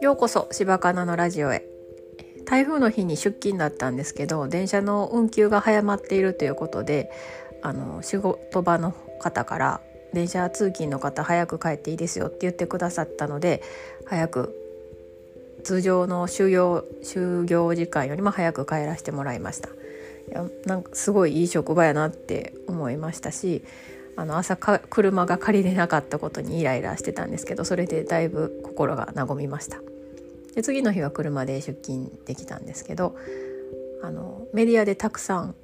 ようこそ柴かなのラジオへ。台風の日に出勤だったんですけど電車の運休が早まっているということであの仕事場の方から電車通勤の方早く帰っていいですよって言ってくださったので早く通常の就業就業時間よりも早く帰らせてもらいました。いやなんかすごいいい職場やなって思いましたしあの朝か車が借りれなかったことにイライラしてたんですけどそれでだいぶ心が和みました。で次の日は車で出勤できたんですけどあのメディアでたくさん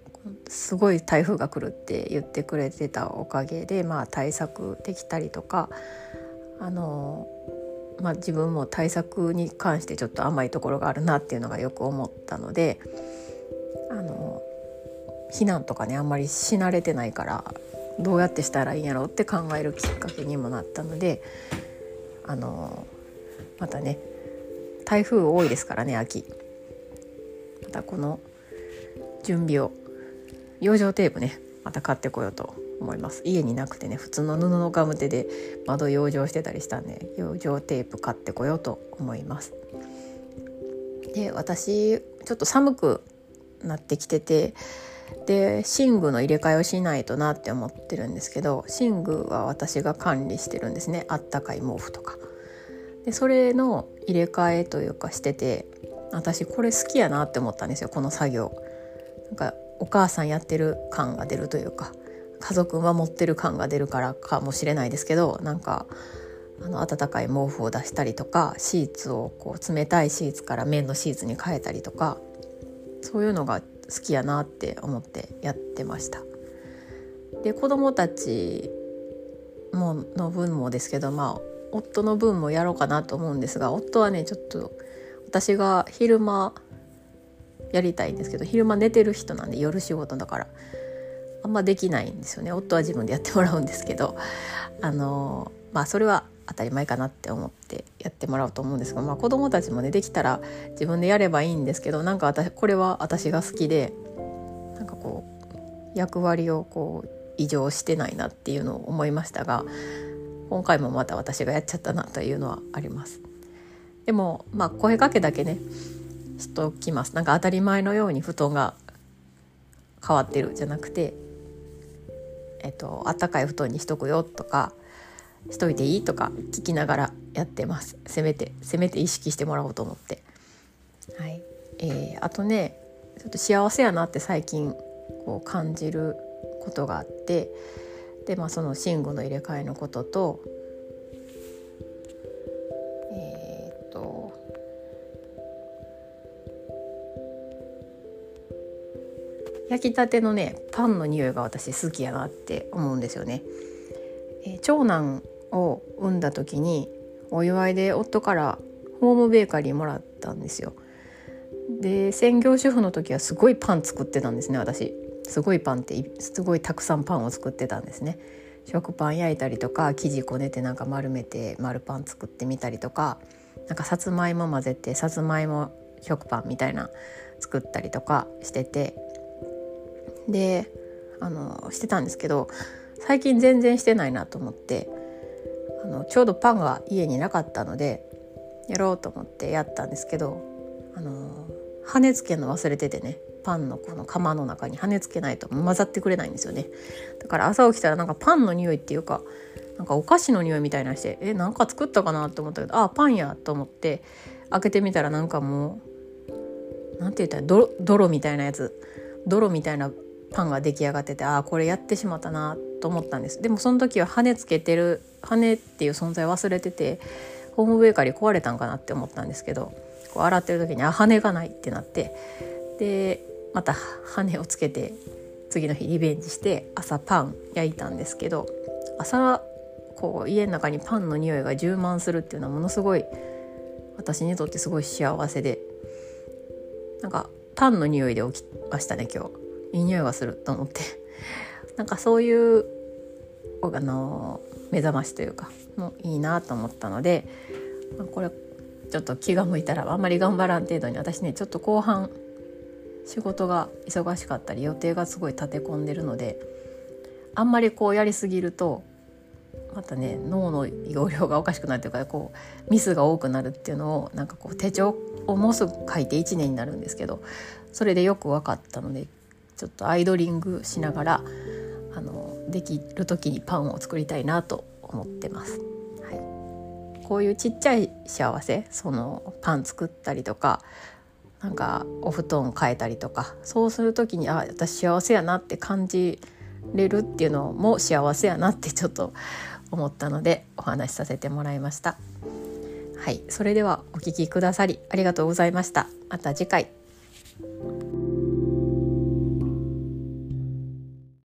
すごい台風が来るって言ってくれてたおかげで、まあ、対策できたりとかあの、まあ、自分も対策に関してちょっと甘いところがあるなっていうのがよく思ったのであの避難とかねあんまりし慣れてないからどうやってしたらいいんやろうって考えるきっかけにもなったのであのまたね台風多いですからね秋。またこの準備を養生テープねまた買ってこようと思います。家になくてね普通の布のガム手で窓養生してたりしたんで養生テープ買ってこようと思います。で私ちょっと寒くなってきててで寝具の入れ替えをしないとなって思ってるんですけど寝具は私が管理してるんですね。あったかい毛布とか。でそれの入れ替えというかしてて私これ好きやなって思ったんですよこの作業。なんかお母さんやってる感が出るというか家族は持ってる感が出るからかもしれないですけどなんかあの温かい毛布を出したりとかシーツをこう冷たいシーツから綿のシーツに変えたりとかそういうのが好きやなって思ってやってました。で子供たちもの分もですけどまあ夫の分もやろうかなと思うんですが夫はねちょっと私が昼間やりたいんですけど昼間寝てる人なんで夜仕事だからあんまできないんですよね夫は自分でやってもらうんですけどあのまあそれは当たり前かなって思ってやってもらうと思うんですが、まあ、子供たちもねできたら自分でやればいいんですけどなんか私これは私が好きでなんかこう役割をこう異常してないなっていうのを思いましたが今回もまた私がやっちゃったなというのはあります。でもまあ声かけだけねしときます。なんか当たり前のように布団が変わってるじゃなくてえっとあったかい布団にしとくよとかしといていい？とか聞きながらやってます。せめてせめて意識してもらおうと思って。はい。えー、あとねちょっと幸せやなって最近こう感じることがあって。で、まあ、その寝具の入れ替えのこととえー、っと焼きたてのねパンの匂いが私好きやなって思うんですよね。え、長男を産んだ時にお祝いで夫からホームベーカリーもらったんですよ。で専業主婦の時はすごいパン作ってたんですね私。すごいパンってすごいたくさんパンを作ってたんですね。食パン焼いたりとか生地こねてなんか丸めて丸パン作ってみたりとかなんかさつまいも混ぜてさつまいも食パンみたいな作ったりとかしててであのしてたんですけど最近全然してないなと思ってあのちょうどパンが家になかったのでやろうと思ってやったんですけどあの羽根つけるの忘れててねパンのこの釜の中に羽根つけないと混ざってくれないんですよね。だから朝起きたらなんかパンの匂いっていうかなんかお菓子の匂いみたいなしてえなんか作ったかなと思ったけどあパンやと思って開けてみたらなんかもうなんて言ったら泥みたいなやつ泥みたいなパンが出来上がっててああこれやってしまったなと思ったんです。でもその時は羽つけてる羽っていう存在忘れててホームベーカリー壊れたんかなって思ったんですけどこう洗ってる時にあ羽がないってなってでまた羽をつけて次の日リベンジして朝パン焼いたんですけど朝こう家の中にパンの匂いが充満するっていうのはものすごい私にとってすごい幸せでなんかパンの匂いで起きましたね今日。いい匂いがすると思って。なんかそういうあの目覚ましというかもいいなと思ったので、ま、これちょっと気が向いたらあんまり頑張らん程度に私ねちょっと後半仕事が忙しかったり予定がすごい立て込んでるのであんまりこうやりすぎるとまたね脳の容量がおかしくなるというかこうミスが多くなるっていうのをなんかこう手帳をもうすぐ書いて1年になるんですけどそれでよく分かったのでちょっとアイドリングしながらあのできる時にパンを作りたいなと思ってます。はい、こういうちっちゃい幸せそのパン作ったりとかなんかお布団変えたりとかそうする時にあ私幸せやなって感じれるっていうのも幸せやなってちょっと思ったのでお話しさせてもらいました。はい。それではお聴きくださりありがとうございました。また次回。